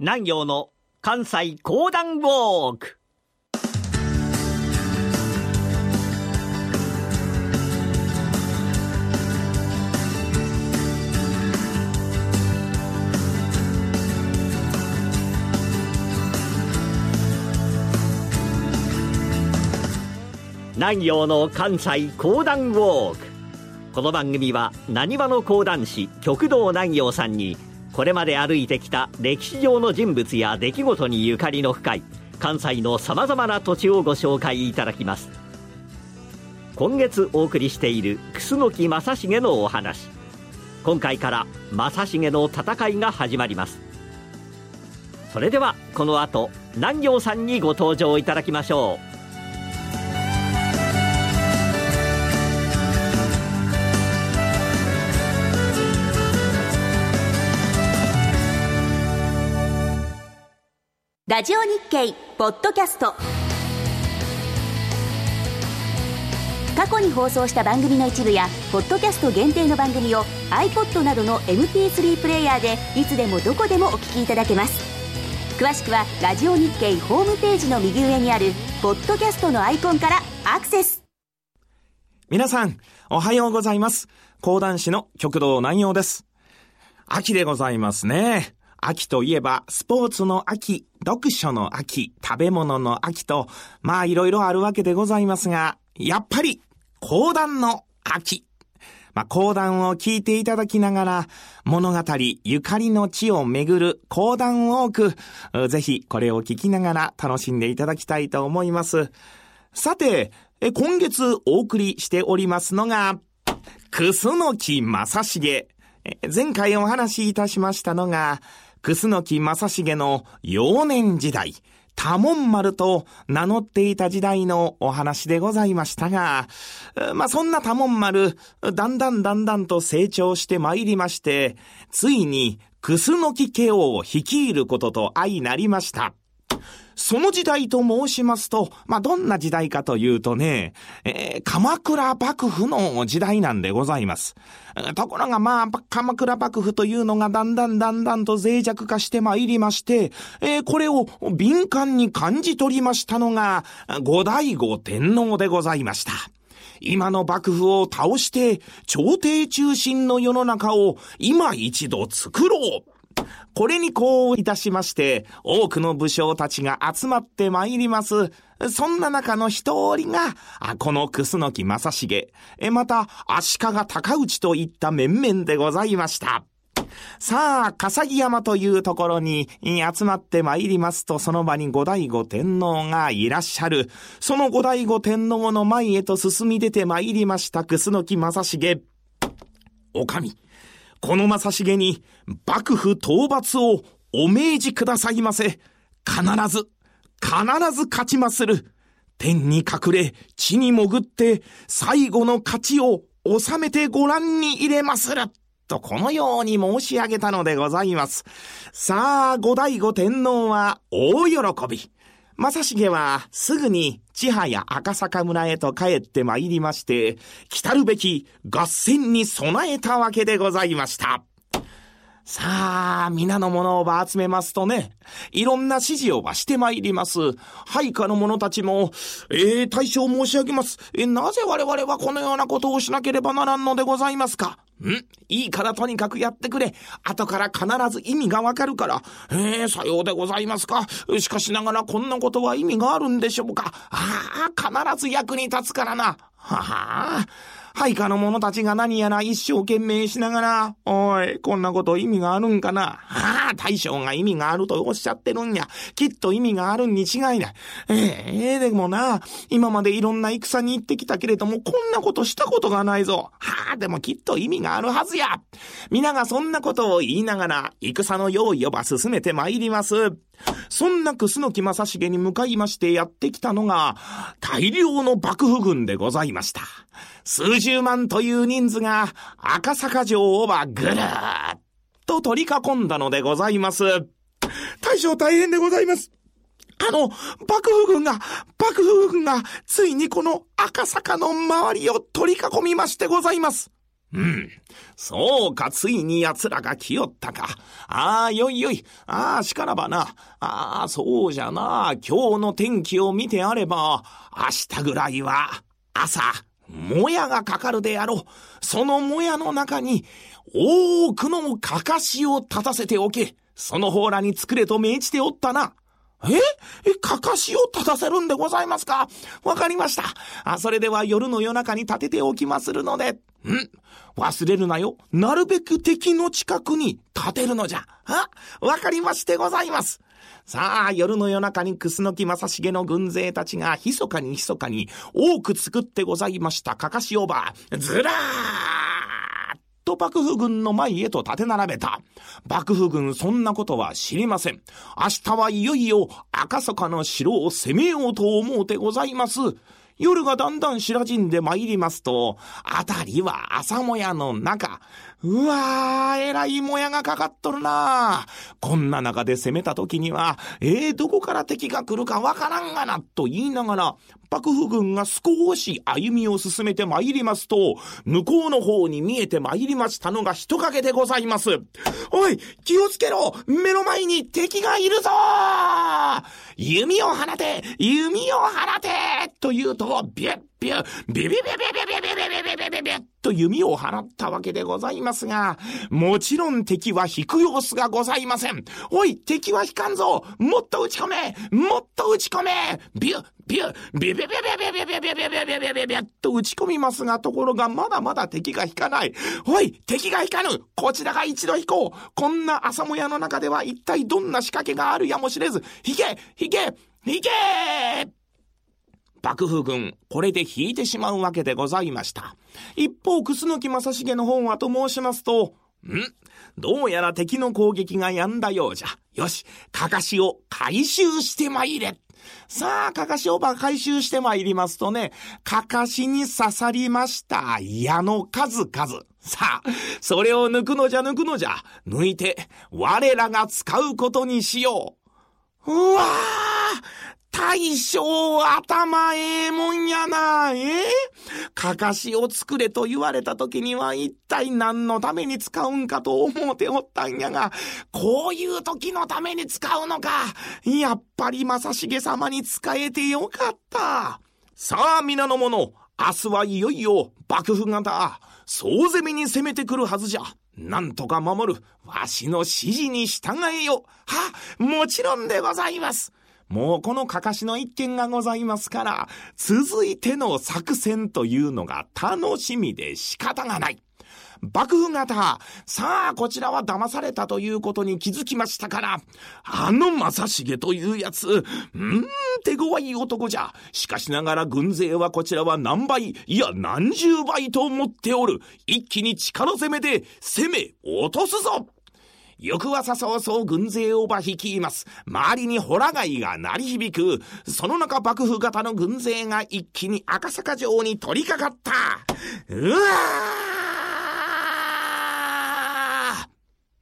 南陽の関西講談ウォーク。南陽の関西講談ウォーク。この番組はなにわの講談師極道南陽さんにこれまで歩いてきた歴史上の人物や出来事にゆかりの深い関西のさまざまな土地をご紹介いただきます。今月お送りしている楠木正成のお話。今回から正成の戦いが始まります。それではこの後南陽さんにご登場いただきましょう。ラジオ日経ポッドキャスト過去に放送した番組の一部やポッドキャスト限定の番組を iPod などの MP3 プレイヤーでいつでもどこでもお聞きいただけます詳しくはラジオ日経ホームページの右上にあるポッドキャストのアイコンからアクセス皆さん、おはようございます。講談師の極道南陽です。秋でございますね。秋といえば、スポーツの秋、読書の秋、食べ物の秋と、まあいろいろあるわけでございますが、やっぱり、講談の秋。まあ、講談を聞いていただきながら、物語、ゆかりの地を巡る講談ウォーク、ぜひこれを聞きながら楽しんでいただきたいと思います。さて、今月お送りしておりますのが、楠木正成。え前回お話しいたしましたのが、楠木正成の幼年時代、多門丸と名乗っていた時代のお話でございましたが、まあ、そんな多門丸、だんだんだんだんと成長して参りまして、ついに楠木家を率いることと相なりました。その時代と申しますと、まあ、どんな時代かというとね、えー鎌倉幕府の時代なんでございます。ところがまあ、鎌倉幕府というのがだんだんだんだんと脆弱化してまいりまして、えーこれを敏感に感じ取りましたのが、後醍醐天皇でございました。今の幕府を倒して、朝廷中心の世の中を今一度作ろう。これにこういたしまして、多くの武将たちが集まってまいります。そんな中の一人が、この楠木正成、また足利尊内といった面々でございました。さあ、笠木山というところに集まってまいりますと、その場に後醍醐天皇がいらっしゃる。その後醍醐天皇の前へと進み出てまいりました楠木正成。お上、この正成に幕府討伐をお命じくださいませ。必ず、必ず勝ちまする。天に隠れ、地に潜って、最後の勝ちを収めてご覧に入れまする。と、このように申し上げたのでございます。さあ、後醍醐天皇は大喜び。正成はすぐに千早赤坂村へと帰って参りまして、来たるべき合戦に備えたわけでございました。さあ、皆の者をば集めますとね、いろんな指示をばしてまいります。配下の者たちも、えー、大将申し上げます。え、なぜ我々はこのようなことをしなければならんのでございますか？んいいからとにかくやってくれ。後から必ず意味がわかるから。えー、さようでございますか。しかしながらこんなことは意味があるんでしょうか。ああ、必ず役に立つからな。ははあ配下の者たちが何やら一生懸命しながら、おい、こんなこと意味があるんかな？ああ、大将が意味があるとおっしゃってるんや。きっと意味があるに違いない。ええでもな、今までいろんな戦に行ってきたけれども、こんなことしたことがないぞ。はあ、でもきっと意味があるはずや。皆がそんなことを言いながら、戦の用意をば進めて参ります。そんな楠木正成に向かいましてやってきたのが、大量の幕府軍でございました。数十万という人数が赤坂城をばぐるーっと取り囲んだのでございます。大将大変でございます。あの、幕府軍が、幕府軍が、ついにこの赤坂の周りを取り囲みましてございます。うん。そうか、ついに奴らが来よったか。ああ、よいよい。ああ、しからばな。ああ、そうじゃな。今日の天気を見てあれば、明日ぐらいは、朝、もやがかかるであろう。そのもやの中に、多くのかかしを立たせておけ。その方らに作れと命じておったな。え？え、かかしを立たせるんでございますか？わかりました。あ、それでは夜の夜中に立てておきまするので。ん？忘れるなよ。なるべく敵の近くに立てるのじゃ。あ、わかりましてございます。さあ、夜の夜中に楠木正成の軍勢たちが密かに密かに多く作ってございましたかかしおば、ずらーっと幕府軍の前へと立て並べた。幕府軍そんなことは知りません。明日はいよいよ赤坂の城を攻めようと思うてございます。夜がだんだん白じんで参りますと、あたりは朝もやの中。うわー、えらいもやがかかっとるな。こんな中で攻めた時には、えー、どこから敵が来るかわからんがな、と言いながら、幕府軍が少し歩みを進めて参りますと、向こうの方に見えて参りましたのが人影でございます。おい、気をつけろ。目の前に敵がいるぞ。弓を放て弓を放てと言うと、ビュッビュッビュビュビュビュビュビュビュビュビュビュと弓を放ったわけでございますが、もちろん敵は引く様子がございません。おい、敵は引かんぞもっと撃ち込めもっと撃ち込めビュッビュッビュビュビュビュビュビュビュビュビュビュビュビュビュと撃ち込みますが、ところがまだまだ敵が引かない。おい、敵が引かぬこちらが一度引こうこんな朝もやの中では一体どんな仕掛けがあるやもしれず、引け引け引け幕府軍、これで引いてしまうわけでございました。一方、楠木正成の方はと申しますと、ん？どうやら敵の攻撃が止んだようじゃ。よし、かかしを回収して参れ。さあ、かかしをば回収して参りますとね、かかしに刺さりました矢の数々。さあ、それを抜くのじゃ抜くのじゃ。抜いて、我らが使うことにしよう。うわー大将頭ええもんやな、えかかしを作れと言われた時には一体何のために使うんかと思うておったんやが、こういう時のために使うのか。やっぱり正成様に使えてよかった。さあ皆の者、明日はいよいよ幕府方、総攻めに攻めてくるはずじゃ。なんとか守る、わしの指示に従えよ。は、もちろんでございます。もうこのかかしの一件がございますから、続いての作戦というのが楽しみで仕方がない。幕府方、さあ、こちらは騙されたということに気づきましたから、あの正成というやつ、うーん、手強い男じゃ。しかしながら軍勢はこちらは何倍、いや何十倍と思っておる。一気に力攻めで攻め落とすぞ翌朝早々軍勢をば率います。周りにホラ貝が鳴り響く。その中幕府型の軍勢が一気に赤坂城に取り掛かった。うわ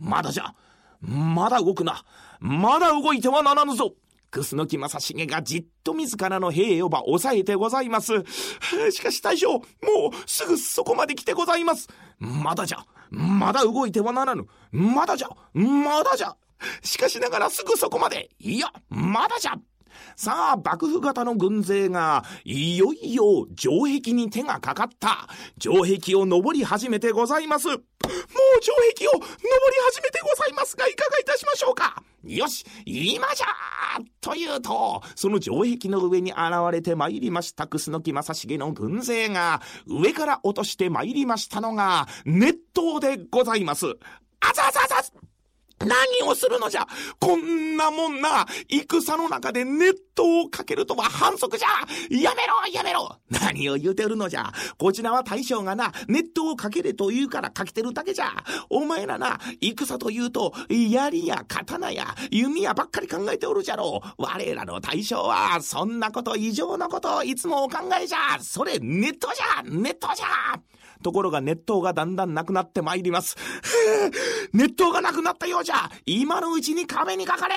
まだじゃ。まだ動くな。まだ動いてはならぬぞ。楠木正成がじっと自らの兵をば抑えてございます。しかし大将、もうすぐそこまで来てございます。まだじゃ。まだ動いてはならぬ。まだじゃ。まだじゃ。しかしながらすぐそこまで。いや、まだじゃ。さあ、幕府型の軍勢が、いよいよ城壁に手がかかった。城壁を登り始めてございます。もう城壁を登り始めてございますが、いかがいたしましょうかよし今じゃというと、その城壁の上に現れて参りました楠木正成の軍勢が、上から落として参りましたのが、熱湯でございます。あざあざあざ何をするのじゃ？こんなもんな。戦の中で熱湯をかけるとは反則じゃ。やめろやめろ。何を言うてるのじゃ？こちらは大将がな、熱湯をかけれと言うからかけてるだけじゃ。お前らな、戦と言うと、槍や刀や弓矢ばっかり考えておるじゃろう。我らの大将は、そんなこと異常なこといつもお考えじゃ。それ熱湯じゃ熱湯じゃ。ところが熱湯がだんだんなくなってまいります。熱湯がなくなったようじゃ。今のうちに壁にかかれ。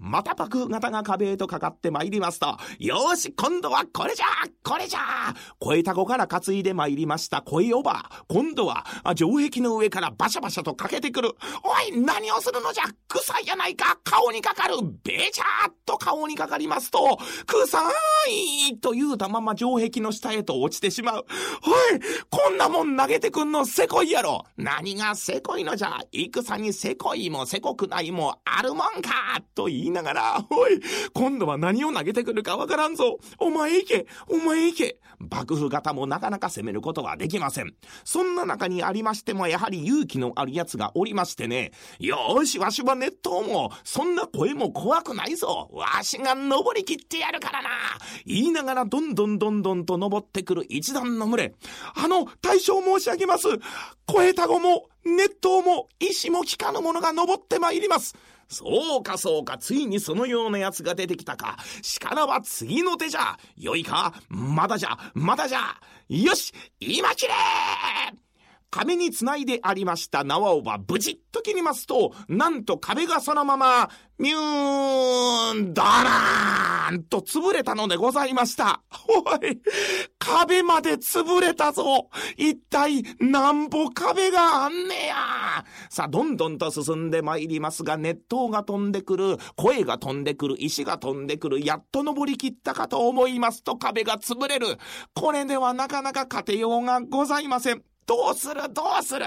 また爆風型が壁へとかかってまいりますと、よし、今度はこれじゃ。これじゃ。声タゴから担いでまいりました。声おば。今度は城壁の上からバシャバシャとかけてくる。おい、何をするのじゃ。臭いやないか。顔にかかる。べちゃ顔にかかりますと、臭いと言うたまま城壁の下へと落ちてしまう。おい、こんなもん投げてくんのせこいやろ何がせこいのじゃ戦にせこいもせこくないもあるもんかと言いながら、おい、今度は何を投げてくるかわからんぞ。お前行け、お前行け。幕府方もなかなか攻めることはできません。そんな中にありましても、やはり勇気のある奴がおりましてね、よーし、わしは熱湯も、そんな声も怖くないぞ。わしが登り切ってやるからな。言いながらどんどんどんどんと登ってくる一団の群れ。あの、大将申し上げます。声たごも、熱湯も、石も効かぬ者が登ってまいります。そうかそうか、ついにそのような奴が出てきたか。しからば次の手じゃ。よいかまだじゃ、まだじゃ。よし今切れ壁につないでありました縄をば無事と切りますと、なんと壁がそのまま、ミューン、ダラーンと潰れたのでございました。おい、壁まで潰れたぞ。一体、なんぼ壁があんねや。さあ、どんどんと進んでまいりますが、熱湯が飛んでくる、声が飛んでくる、石が飛んでくる、やっと登りきったかと思いますと壁が潰れる。これではなかなか勝てようがございません。どうする？どうする？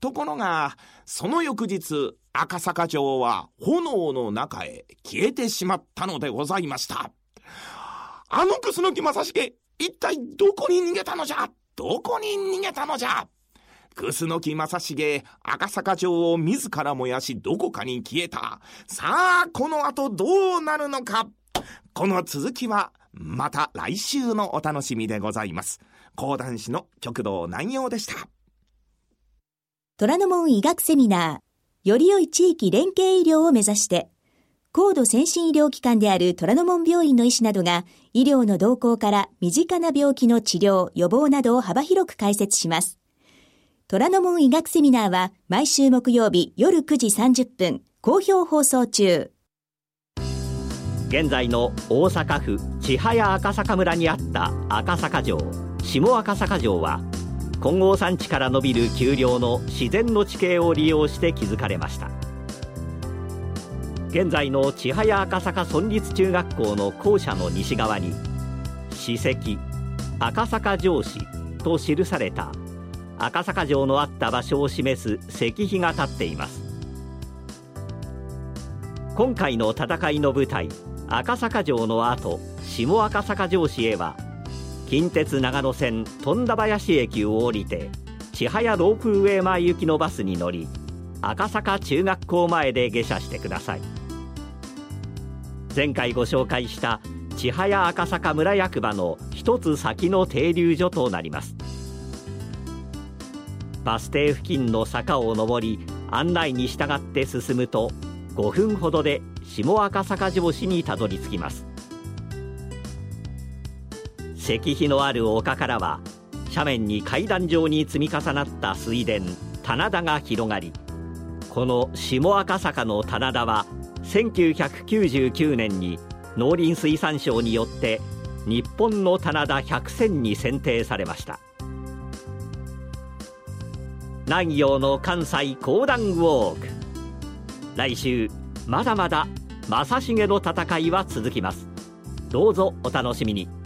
ところが、その翌日、赤坂城は炎の中へ消えてしまったのでございました。あの楠木正成、一体どこに逃げたのじゃ？どこに逃げたのじゃ？楠木正成、赤坂城を自ら燃やしどこかに消えた。さあ、この後どうなるのか？この続きは、また来週のお楽しみでございます。講談師の極道南陽でした。虎ノ門医学セミナー、より良い地域連携医療を目指して、高度先進医療機関である虎ノ門病院の医師などが、医療の動向から身近な病気の治療、予防などを幅広く解説します。虎ノ門医学セミナーは毎週木曜日夜9時30分、好評放送中。現在の大阪府千早赤坂村にあった赤坂城下赤坂城は金剛山地から伸びる丘陵の自然の地形を利用して築かれました。現在の千早赤坂村立中学校の校舎の西側に史跡赤坂城址と記された赤坂城のあった場所を示す石碑が立っています。今回の戦いの舞台赤坂城の後下赤坂城址へは近鉄長野線富田林駅を降りて千早ロープウェイ前行きのバスに乗り赤坂中学校前で下車してください。前回ご紹介した千早赤坂村役場の一つ先の停留所となります。バス停付近の坂を上り案内に従って進むと5分ほどで下赤坂城市にたどり着きます。石碑のある丘からは斜面に階段状に積み重なった水田棚田が広がりこの下赤坂の棚田は1999年に農林水産省によって日本の棚田100選に選定されました。南陽の関西講談ウォーク。来週まだまだ正成の戦いは続きます。どうぞお楽しみに。